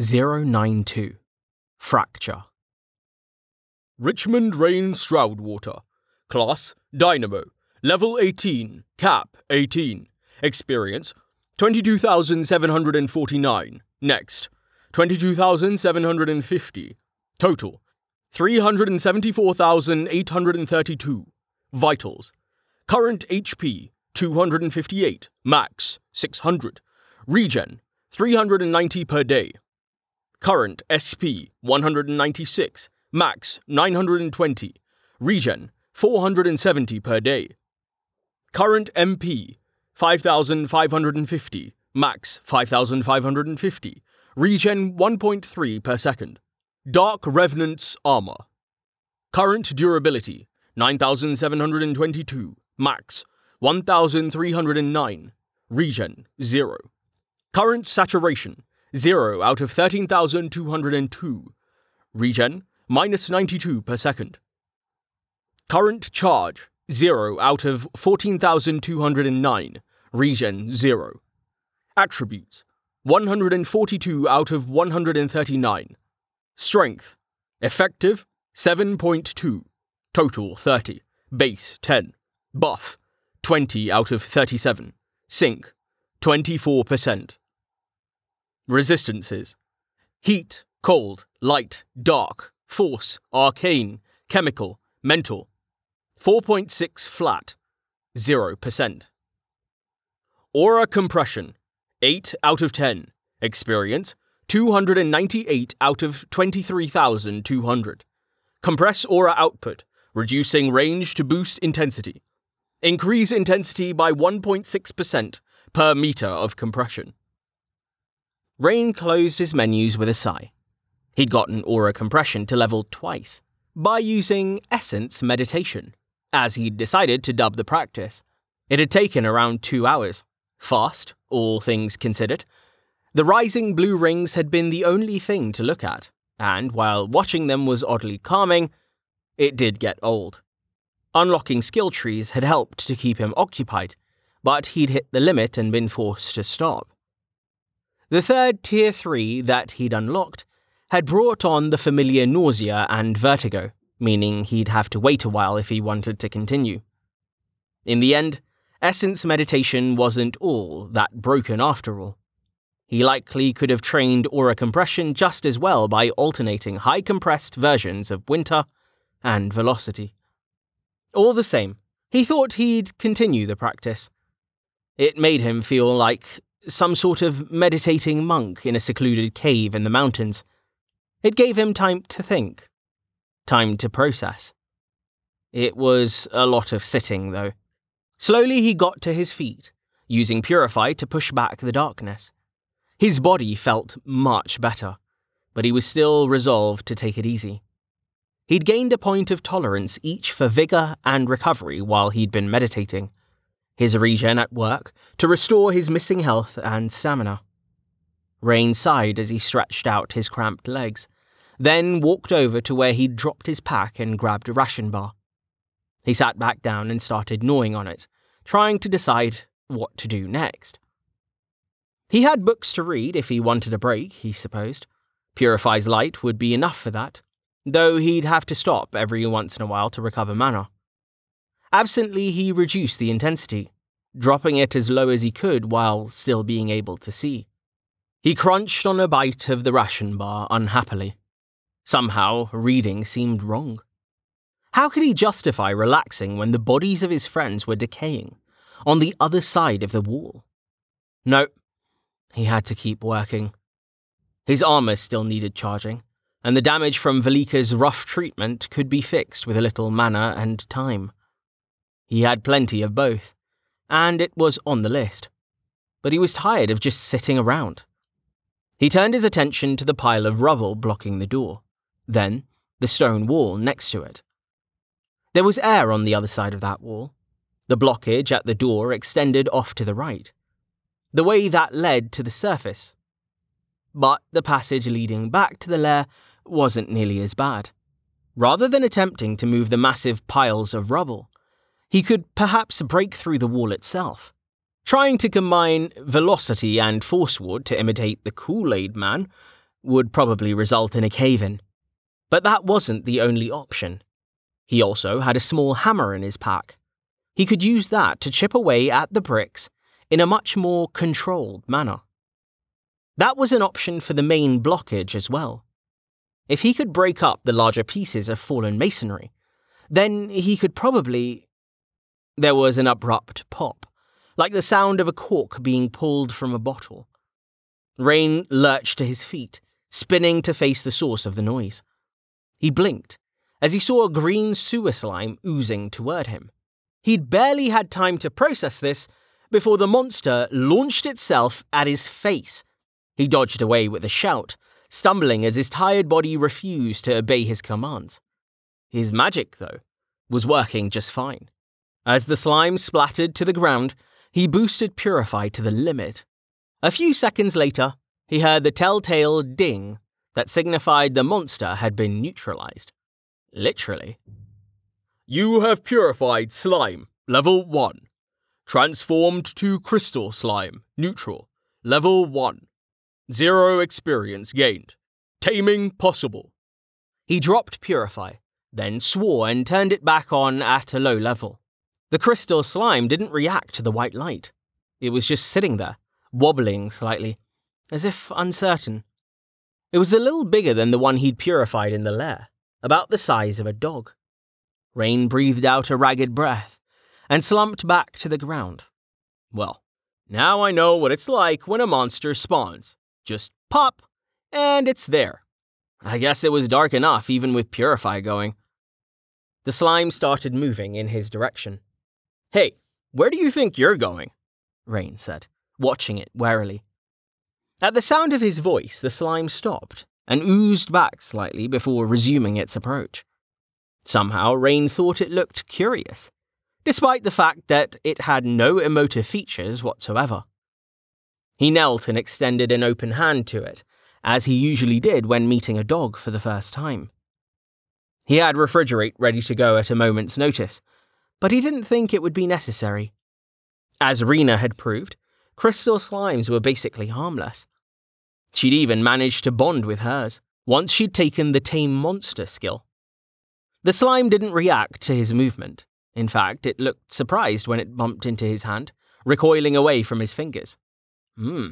092 Fracture. Richmond Rain Stroudwater. Class Dynamo. Level 18. Cap 18. Experience 22,749. Next 22,750. Total 374,832. Vitals. Current HP 258. Max 600. Regen 390 per day. Current SP 196. Max 920. Regen 470 per day. Current MP 5550. Max 5550. Regen 1.3 per second. Dark Revenant's Armor. Current durability 9722. Max 1309. Regen 0. Current saturation 0 out of 13,202. Regen minus 92 per second. Current charge 0 out of 14,209. Regen 0. Attributes 142 out of 139. Strength effective 7.2. Total 30. Base 10. Buff 20 out of 37. Sync 24%. Resistances Heat, cold, light, dark, force, arcane, chemical, mental. 4.6 flat, 0%. Aura compression 8 out of 10. Experience 298 out of 23,200. Compress aura output, reducing range to boost intensity. Increase intensity by 1.6% per meter of compression. Rain closed his menus with a sigh. He'd gotten aura compression to level twice by using Essence Meditation, as he'd decided to dub the practice. It had taken around two hours. Fast, all things considered. The rising blue rings had been the only thing to look at, and while watching them was oddly calming, it did get old. Unlocking skill trees had helped to keep him occupied, but he'd hit the limit and been forced to stop. The third tier 3 that he'd unlocked had brought on the familiar nausea and vertigo, meaning he'd have to wait a while if he wanted to continue. In the end, Essence meditation wasn't all that broken after all. He likely could have trained aura compression just as well by alternating high compressed versions of winter and velocity. All the same, he thought he'd continue the practice. It made him feel like some sort of meditating monk in a secluded cave in the mountains. It gave him time to think, time to process. It was a lot of sitting, though. Slowly he got to his feet, using Purify to push back the darkness. His body felt much better, but he was still resolved to take it easy. He'd gained a point of tolerance each for vigor and recovery while he'd been meditating his regen at work to restore his missing health and stamina. Rain sighed as he stretched out his cramped legs, then walked over to where he'd dropped his pack and grabbed a ration bar. He sat back down and started gnawing on it, trying to decide what to do next. He had books to read if he wanted a break, he supposed. Purify's light would be enough for that, though he'd have to stop every once in a while to recover mana. Absently, he reduced the intensity, dropping it as low as he could while still being able to see. He crunched on a bite of the ration bar unhappily. Somehow, reading seemed wrong. How could he justify relaxing when the bodies of his friends were decaying on the other side of the wall? No, he had to keep working. His armor still needed charging, and the damage from Velika's rough treatment could be fixed with a little mana and time. He had plenty of both, and it was on the list. But he was tired of just sitting around. He turned his attention to the pile of rubble blocking the door, then the stone wall next to it. There was air on the other side of that wall. The blockage at the door extended off to the right, the way that led to the surface. But the passage leading back to the lair wasn't nearly as bad. Rather than attempting to move the massive piles of rubble, he could perhaps break through the wall itself. Trying to combine velocity and force ward to imitate the Kool Aid Man would probably result in a cave in. But that wasn't the only option. He also had a small hammer in his pack. He could use that to chip away at the bricks in a much more controlled manner. That was an option for the main blockage as well. If he could break up the larger pieces of fallen masonry, then he could probably. There was an abrupt pop, like the sound of a cork being pulled from a bottle. Rain lurched to his feet, spinning to face the source of the noise. He blinked as he saw a green sewer slime oozing toward him. He'd barely had time to process this before the monster launched itself at his face. He dodged away with a shout, stumbling as his tired body refused to obey his commands. His magic, though, was working just fine. As the slime splattered to the ground, he boosted Purify to the limit. A few seconds later, he heard the telltale ding that signified the monster had been neutralized. Literally. You have purified slime, level 1. Transformed to crystal slime, neutral, level 1. Zero experience gained. Taming possible. He dropped Purify, then swore and turned it back on at a low level. The crystal slime didn't react to the white light. It was just sitting there, wobbling slightly, as if uncertain. It was a little bigger than the one he'd purified in the lair, about the size of a dog. Rain breathed out a ragged breath and slumped back to the ground. Well, now I know what it's like when a monster spawns. Just pop, and it's there. I guess it was dark enough even with Purify going. The slime started moving in his direction. Hey, where do you think you're going? Rain said, watching it warily. At the sound of his voice, the slime stopped and oozed back slightly before resuming its approach. Somehow, Rain thought it looked curious, despite the fact that it had no emotive features whatsoever. He knelt and extended an open hand to it, as he usually did when meeting a dog for the first time. He had refrigerate ready to go at a moment's notice, but he didn't think it would be necessary. As Rena had proved, crystal slimes were basically harmless. She'd even managed to bond with hers, once she'd taken the tame monster skill. The slime didn't react to his movement. In fact, it looked surprised when it bumped into his hand, recoiling away from his fingers. Hmm.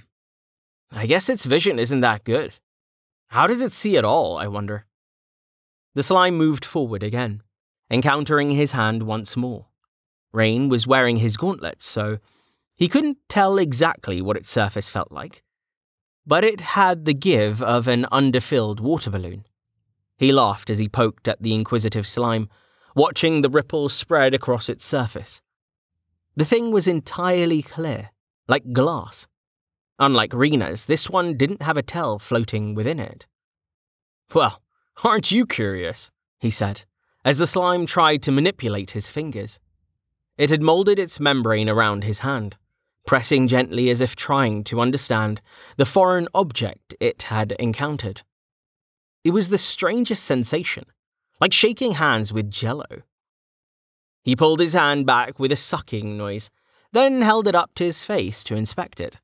I guess its vision isn't that good. How does it see at all, I wonder? The slime moved forward again, encountering his hand once more. Rain was wearing his gauntlets, so he couldn't tell exactly what its surface felt like. But it had the give of an underfilled water balloon. He laughed as he poked at the inquisitive slime, watching the ripples spread across its surface. The thing was entirely clear, like glass. Unlike Rena's, this one didn't have a tel floating within it. Well, aren't you curious? he said, as the slime tried to manipulate his fingers. It had molded its membrane around his hand, pressing gently as if trying to understand the foreign object it had encountered. It was the strangest sensation, like shaking hands with jello. He pulled his hand back with a sucking noise, then held it up to his face to inspect it.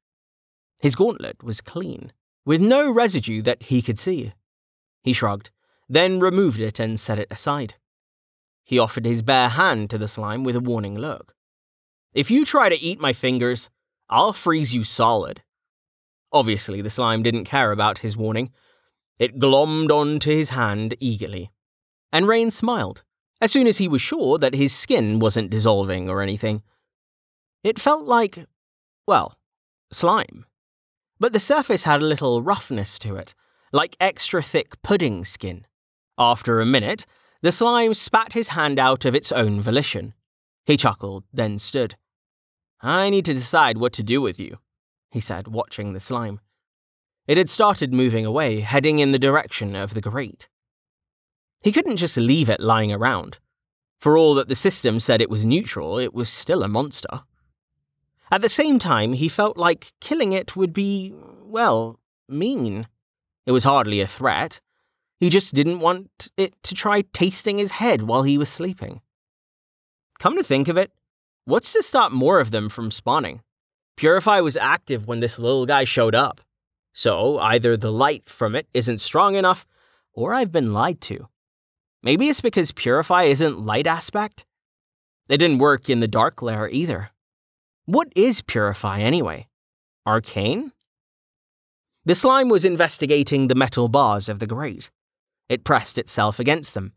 His gauntlet was clean, with no residue that he could see. He shrugged, then removed it and set it aside. He offered his bare hand to the slime with a warning look. If you try to eat my fingers, I'll freeze you solid. Obviously, the slime didn't care about his warning. It glommed onto his hand eagerly. And Rain smiled, as soon as he was sure that his skin wasn't dissolving or anything. It felt like, well, slime. But the surface had a little roughness to it, like extra thick pudding skin. After a minute, the slime spat his hand out of its own volition. He chuckled, then stood. I need to decide what to do with you, he said, watching the slime. It had started moving away, heading in the direction of the grate. He couldn't just leave it lying around. For all that the system said it was neutral, it was still a monster. At the same time, he felt like killing it would be, well, mean. It was hardly a threat. He just didn't want it to try tasting his head while he was sleeping. Come to think of it, what's to stop more of them from spawning? Purify was active when this little guy showed up. So either the light from it isn't strong enough, or I've been lied to. Maybe it's because Purify isn't light aspect? It didn't work in the Dark Lair either. What is Purify anyway? Arcane? The slime was investigating the metal bars of the grate. It pressed itself against them,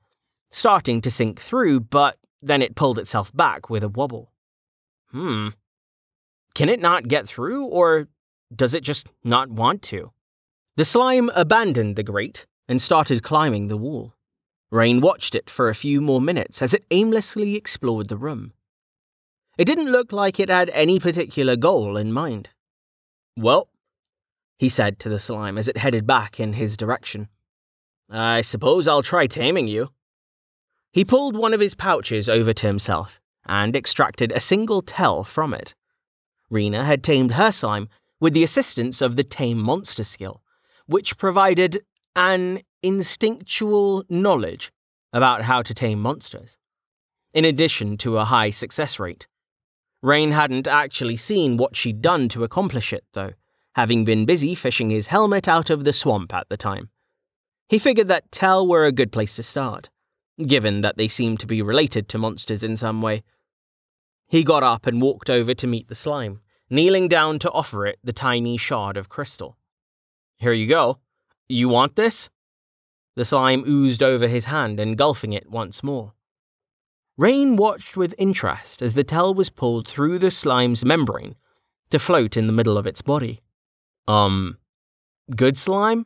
starting to sink through, but then it pulled itself back with a wobble. Hmm. Can it not get through, or does it just not want to? The slime abandoned the grate and started climbing the wall. Rain watched it for a few more minutes as it aimlessly explored the room. It didn't look like it had any particular goal in mind. Well, he said to the slime as it headed back in his direction. I suppose I'll try taming you. He pulled one of his pouches over to himself and extracted a single tel from it. Rena had tamed her slime with the assistance of the Tame Monster skill, which provided an instinctual knowledge about how to tame monsters, in addition to a high success rate. Rain hadn't actually seen what she'd done to accomplish it, though, having been busy fishing his helmet out of the swamp at the time. He figured that Tel were a good place to start, given that they seemed to be related to monsters in some way. He got up and walked over to meet the slime, kneeling down to offer it the tiny shard of crystal. Here you go. You want this? The slime oozed over his hand, engulfing it once more. Rain watched with interest as the tel was pulled through the slime's membrane to float in the middle of its body. Um, good slime?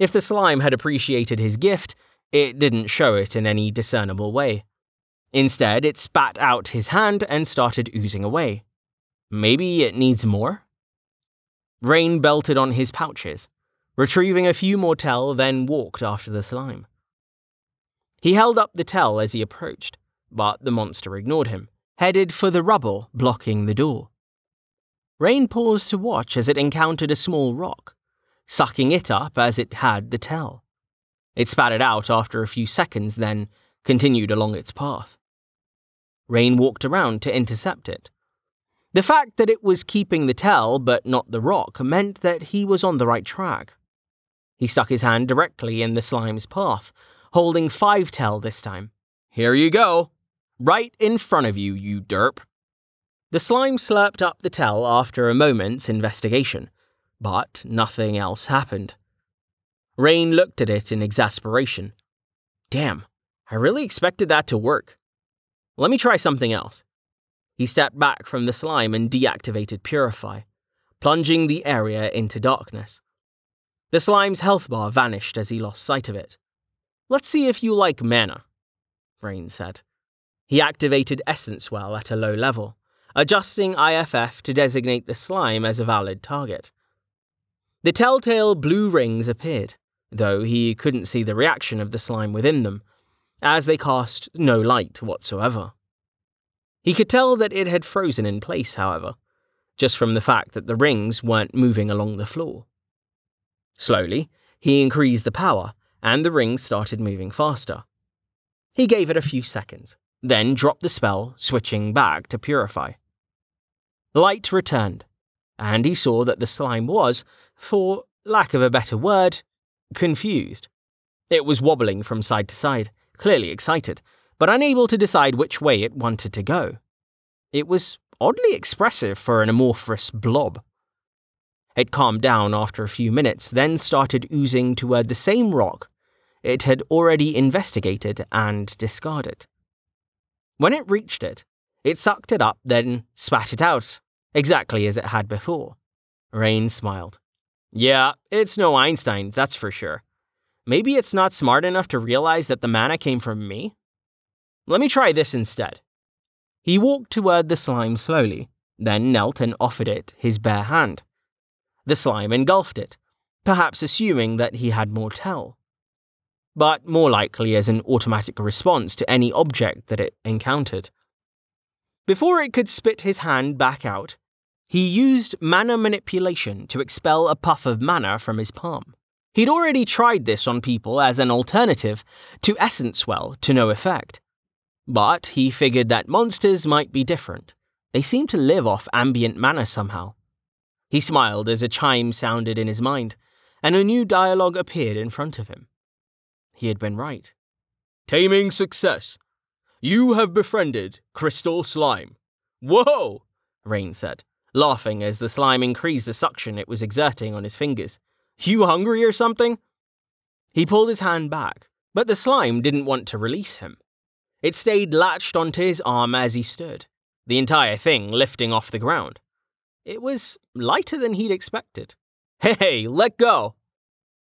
If the slime had appreciated his gift, it didn't show it in any discernible way. Instead, it spat out his hand and started oozing away. Maybe it needs more? Rain belted on his pouches, retrieving a few more tel, then walked after the slime. He held up the tel as he approached, but the monster ignored him, headed for the rubble blocking the door. Rain paused to watch as it encountered a small rock, sucking it up as it had the tel. It spat it out after a few seconds, then continued along its path. Rain walked around to intercept it. The fact that it was keeping the tel but not the rock meant that he was on the right track. He stuck his hand directly in the slime's path, holding five tel this time. Here you go. Right in front of you, you derp. The slime slurped up the tel after a moment's investigation, but nothing else happened. Rain looked at it in exasperation. Damn, I really expected that to work. Let me try something else. He stepped back from the slime and deactivated Purify, plunging the area into darkness. The slime's health bar vanished as he lost sight of it. Let's see if you like mana, Rain said. He activated Essence Well at a low level, adjusting IFF to designate the slime as a valid target. The telltale blue rings appeared, though he couldn't see the reaction of the slime within them, as they cast no light whatsoever. He could tell that it had frozen in place, however, just from the fact that the rings weren't moving along the floor. Slowly, he increased the power, and the rings started moving faster. He gave it a few seconds, then dropped the spell, switching back to Purify. Light returned, and he saw that the slime was, for lack of a better word, confused. It was wobbling from side to side, clearly excited, but unable to decide which way it wanted to go. It was oddly expressive for an amorphous blob. It calmed down after a few minutes, then started oozing toward the same rock it had already investigated and discarded. When it reached it, it sucked it up, then spat it out, exactly as it had before. Rain smiled. Yeah, it's no Einstein, that's for sure. Maybe it's not smart enough to realize that the mana came from me? Let me try this instead. He walked toward the slime slowly, then knelt and offered it his bare hand. The slime engulfed it, perhaps assuming that he had more tel, but more likely as an automatic response to any object that it encountered. Before it could spit his hand back out, he used mana manipulation to expel a puff of mana from his palm. He'd already tried this on people as an alternative to Essence Well to no effect. But he figured that monsters might be different. They seem to live off ambient mana somehow. He smiled as a chime sounded in his mind, and a new dialogue appeared in front of him. He had been right. Taming success. You have befriended Crystal Slime. Whoa! Rain said, laughing as the slime increased the suction it was exerting on his fingers. You hungry or something? He pulled his hand back, but the slime didn't want to release him. It stayed latched onto his arm as he stood, the entire thing lifting off the ground. It was lighter than he'd expected. Hey, let go!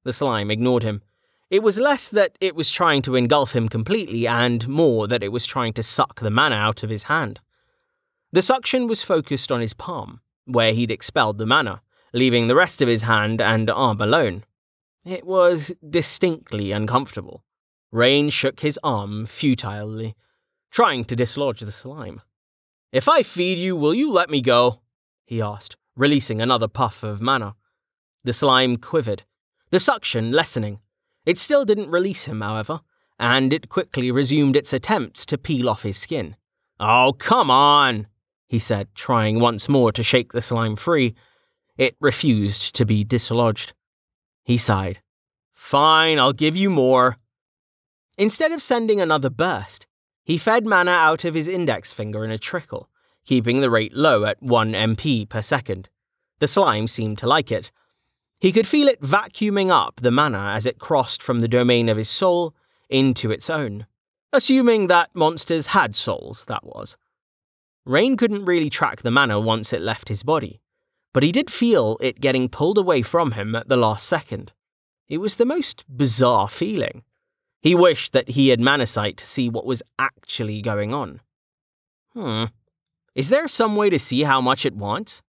The slime ignored him. It was less that it was trying to engulf him completely, and more that it was trying to suck the mana out of his hand. The suction was focused on his palm, where he'd expelled the mana, leaving the rest of his hand and arm alone. It was distinctly uncomfortable. Rain shook his arm futilely, trying to dislodge the slime. If I feed you, will you let me go? he asked, releasing another puff of mana. The slime quivered, the suction lessening. It still didn't release him, however, and it quickly resumed its attempts to peel off his skin. Oh, come on, he said, trying once more to shake the slime free. It refused to be dislodged. He sighed. Fine, I'll give you more. Instead of sending another burst, he fed mana out of his index finger in a trickle, keeping the rate low at 1 MP per second. The slime seemed to like it. He could feel it vacuuming up the mana as it crossed from the domain of his soul into its own. Assuming that monsters had souls, that was. Rain couldn't really track the mana once it left his body, but he did feel it getting pulled away from him at the last second. It was the most bizarre feeling. He wished that he had Manasight to see what was actually going on. Hmm. Is there some way to see how much it wants?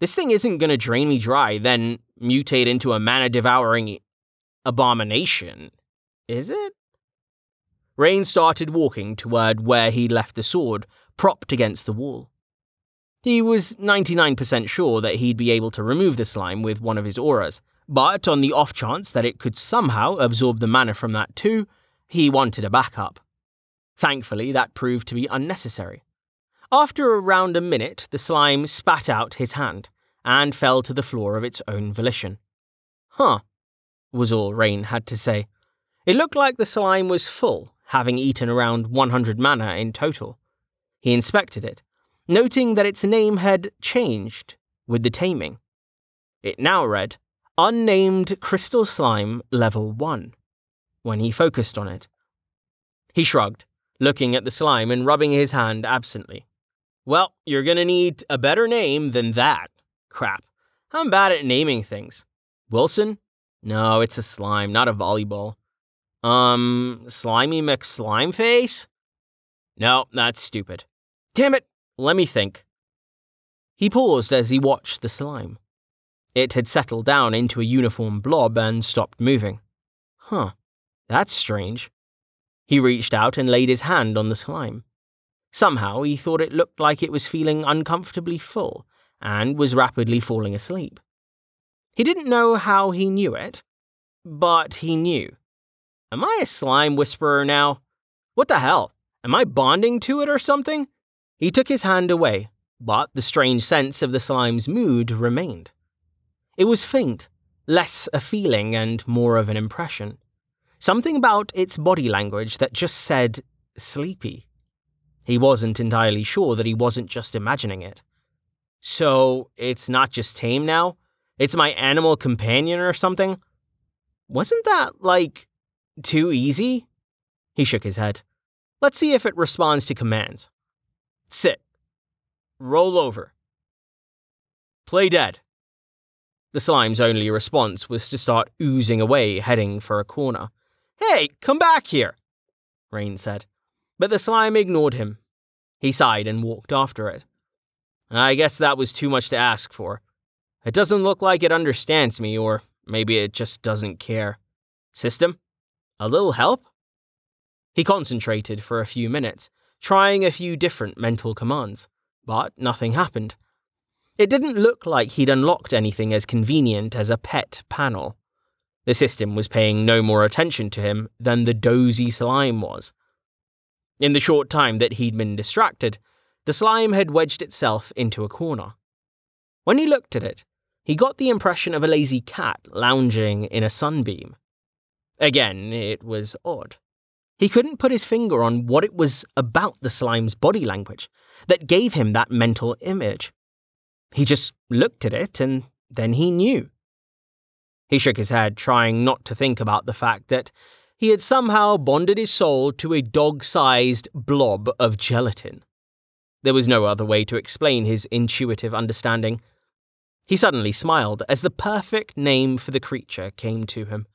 This thing isn't going to drain me dry, then mutate into a mana devouring abomination, is it? Rain started walking toward where he'd left the sword, propped against the wall. He was 99% sure that he'd be able to remove the slime with one of his auras, but on the off chance that it could somehow absorb the mana from that too, he wanted a backup. Thankfully, that proved to be unnecessary. After around a minute, the slime spat out his hand and fell to the floor of its own volition. Huh, was all Rain had to say. It looked like the slime was full, having eaten around 100 mana in total. He inspected it, noting that its name had changed with the taming. It now read Unnamed Crystal Slime Level 1 when he focused on it. He shrugged, looking at the slime and rubbing his hand absently. Well, you're gonna need a better name than that. Crap. I'm bad at naming things. Wilson? No, it's a slime, not a volleyball. Um, Slimy McSlimeface? No, that's stupid. Damn it, let me think. He paused as he watched the slime. It had settled down into a uniform blob and stopped moving. Huh, that's strange. He reached out and laid his hand on the slime. Somehow he thought it looked like it was feeling uncomfortably full and was rapidly falling asleep. He didn't know how he knew it, but he knew. Am I a slime whisperer now? What the hell? Am I bonding to it or something? He took his hand away, but the strange sense of the slime's mood remained. It was faint, less a feeling and more of an impression. Something about its body language that just said sleepy. He wasn't entirely sure that he wasn't just imagining it. So, it's not just tame now? It's my animal companion or something? Wasn't that, like, too easy? He shook his head. Let's see if it responds to commands. Sit. Roll over. Play dead. The slime's only response was to start oozing away, heading for a corner. Hey, come back here, Rain said. But the slime ignored him. He sighed and walked after it. I guess that was too much to ask for. It doesn't look like it understands me, or maybe it just doesn't care. System? A little help? He concentrated for a few minutes, trying a few different mental commands, but nothing happened. It didn't look like he'd unlocked anything as convenient as a pet panel. The system was paying no more attention to him than the dozy slime was. In the short time that he'd been distracted, the slime had wedged itself into a corner. When he looked at it, he got the impression of a lazy cat lounging in a sunbeam. Again, it was odd. He couldn't put his finger on what it was about the slime's body language that gave him that mental image. He just looked at it and then he knew. He shook his head, trying not to think about the fact that he had somehow bonded his soul to a dog sized blob of gelatin. There was no other way to explain his intuitive understanding. He suddenly smiled as the perfect name for the creature came to him.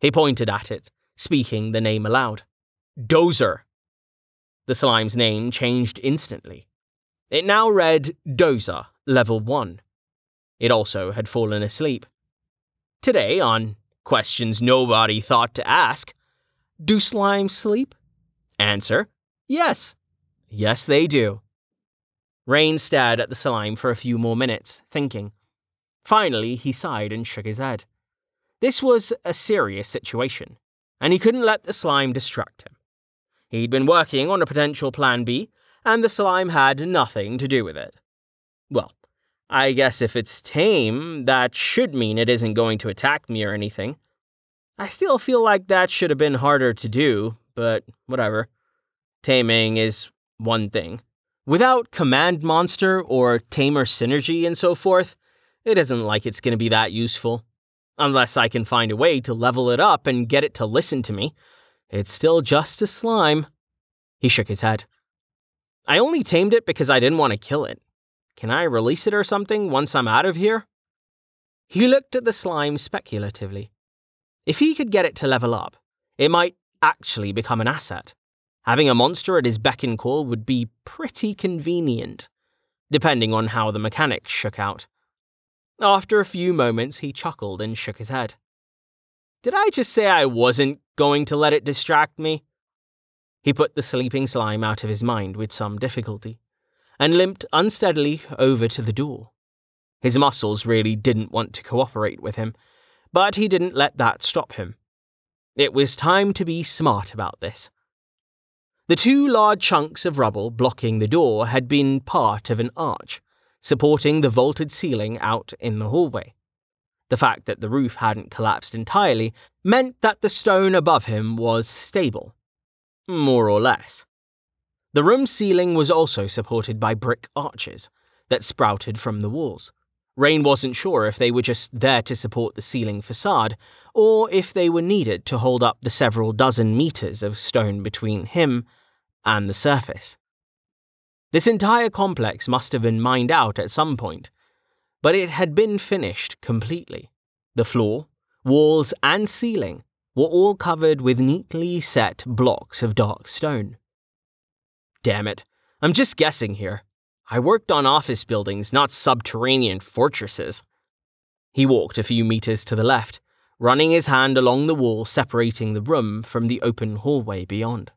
He pointed at it, speaking the name aloud Dozer. The slime's name changed instantly. It now read Dozer, Level 1. It also had fallen asleep. Today, on questions nobody thought to ask, do slimes sleep? Answer Yes. Yes, they do. Rain stared at the slime for a few more minutes, thinking. Finally, he sighed and shook his head. This was a serious situation, and he couldn't let the slime distract him. He'd been working on a potential plan B, and the slime had nothing to do with it. Well, I guess if it's tame, that should mean it isn't going to attack me or anything. I still feel like that should have been harder to do, but whatever. Taming is one thing. Without Command Monster or Tamer Synergy and so forth, it isn't like it's going to be that useful. Unless I can find a way to level it up and get it to listen to me. It's still just a slime. He shook his head. I only tamed it because I didn't want to kill it. Can I release it or something once I'm out of here? He looked at the slime speculatively. If he could get it to level up, it might actually become an asset. Having a monster at his beck and call would be pretty convenient, depending on how the mechanics shook out. After a few moments, he chuckled and shook his head. Did I just say I wasn't going to let it distract me? He put the sleeping slime out of his mind with some difficulty and limped unsteadily over to the door. His muscles really didn't want to cooperate with him, but he didn't let that stop him. It was time to be smart about this. The two large chunks of rubble blocking the door had been part of an arch, supporting the vaulted ceiling out in the hallway. The fact that the roof hadn't collapsed entirely meant that the stone above him was stable. More or less. The room's ceiling was also supported by brick arches that sprouted from the walls. Rain wasn't sure if they were just there to support the ceiling facade, or if they were needed to hold up the several dozen meters of stone between him and the surface. This entire complex must have been mined out at some point, but it had been finished completely. The floor, walls, and ceiling were all covered with neatly set blocks of dark stone. Damn it, I'm just guessing here. I worked on office buildings, not subterranean fortresses. He walked a few meters to the left, running his hand along the wall separating the room from the open hallway beyond.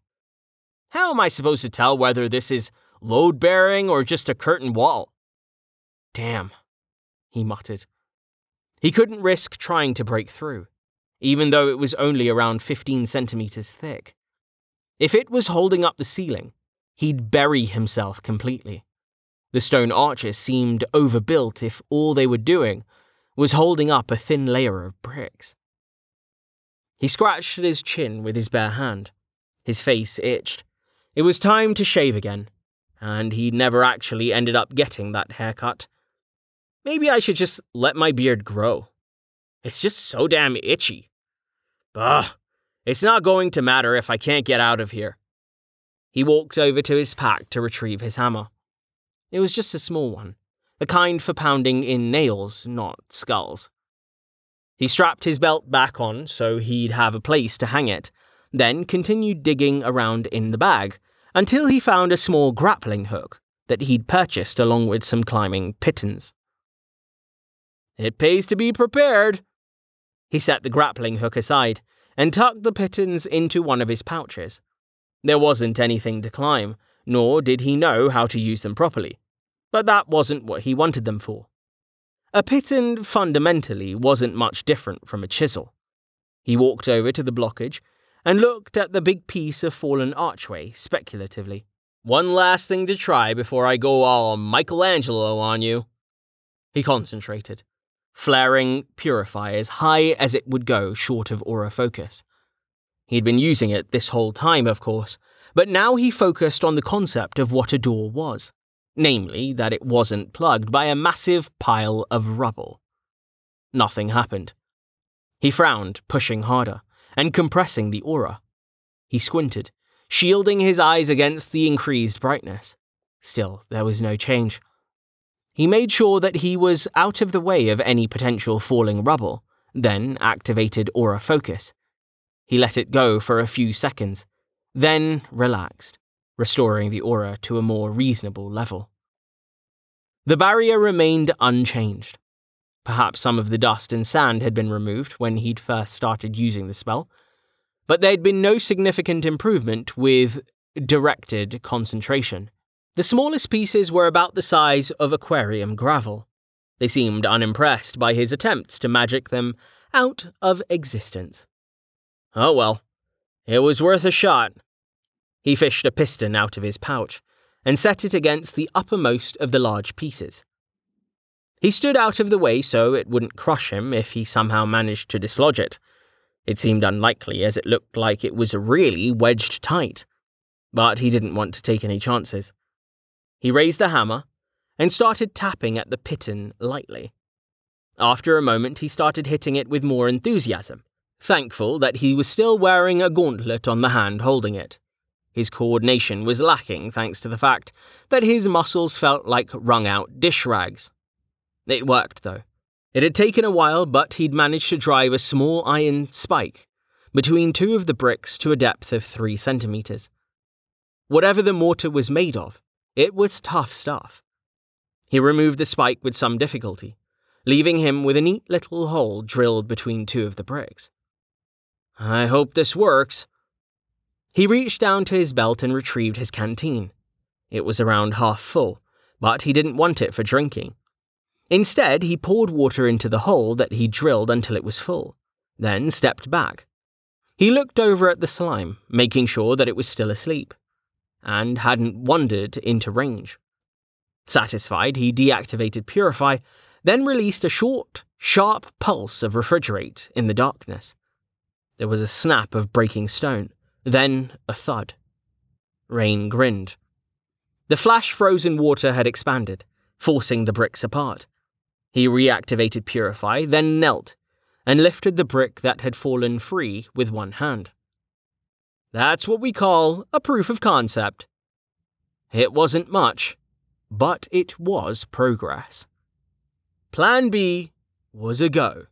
How am I supposed to tell whether this is load bearing or just a curtain wall? Damn, he muttered. He couldn't risk trying to break through, even though it was only around 15 centimeters thick. If it was holding up the ceiling, he'd bury himself completely. The stone arches seemed overbuilt if all they were doing was holding up a thin layer of bricks. He scratched at his chin with his bare hand. His face itched. It was time to shave again, and he never actually ended up getting that haircut. Maybe I should just let my beard grow. It's just so damn itchy. Bah, it's not going to matter if I can't get out of here. He walked over to his pack to retrieve his hammer. It was just a small one, the kind for pounding in nails, not skulls. He strapped his belt back on so he'd have a place to hang it, then continued digging around in the bag until he found a small grappling hook that he'd purchased along with some climbing pitons. It pays to be prepared. He set the grappling hook aside and tucked the pitons into one of his pouches. There wasn't anything to climb, nor did he know how to use them properly. But that wasn't what he wanted them for. A piton fundamentally wasn't much different from a chisel. He walked over to the blockage and looked at the big piece of fallen archway speculatively. One last thing to try before I go all Michelangelo on you. He concentrated, flaring Purify as high as it would go short of aura focus. He'd been using it this whole time, of course, but now he focused on the concept of what a door was, namely that it wasn't plugged by a massive pile of rubble. Nothing happened. He frowned, pushing harder, and compressing the aura. He squinted, shielding his eyes against the increased brightness. Still, there was no change. He made sure that he was out of the way of any potential falling rubble, then activated aura focus. He let it go for a few seconds, then relaxed, restoring the aura to a more reasonable level. The barrier remained unchanged. Perhaps some of the dust and sand had been removed when he'd first started using the spell, but there'd been no significant improvement with directed concentration. The smallest pieces were about the size of aquarium gravel. They seemed unimpressed by his attempts to magic them out of existence. Oh well, it was worth a shot. He fished a piton out of his pouch and set it against the uppermost of the large pieces. He stood out of the way so it wouldn't crush him if he somehow managed to dislodge it. It seemed unlikely as it looked like it was really wedged tight. But he didn't want to take any chances. He raised the hammer and started tapping at the piton lightly. After a moment, he started hitting it with more enthusiasm, thankful that he was still wearing a gauntlet on the hand holding it. His coordination was lacking thanks to the fact that his muscles felt like wrung out dish rags. It worked, though. It had taken a while, but he'd managed to drive a small iron spike between two of the bricks to a depth of three centimeters. Whatever the mortar was made of, it was tough stuff. He removed the spike with some difficulty, leaving him with a neat little hole drilled between two of the bricks. I hope this works. He reached down to his belt and retrieved his canteen. It was around half full, but he didn't want it for drinking. Instead, he poured water into the hole that he drilled until it was full, then stepped back. He looked over at the slime, making sure that it was still asleep, and hadn't wandered into range. Satisfied, he deactivated Purify, then released a short, sharp pulse of Refrigerate in the darkness. There was a snap of breaking stone, then a thud. Rain grinned. The flash frozen water had expanded, forcing the bricks apart. He reactivated Purify, then knelt and lifted the brick that had fallen free with one hand. That's what we call a proof of concept. It wasn't much, but it was progress. Plan B was a go.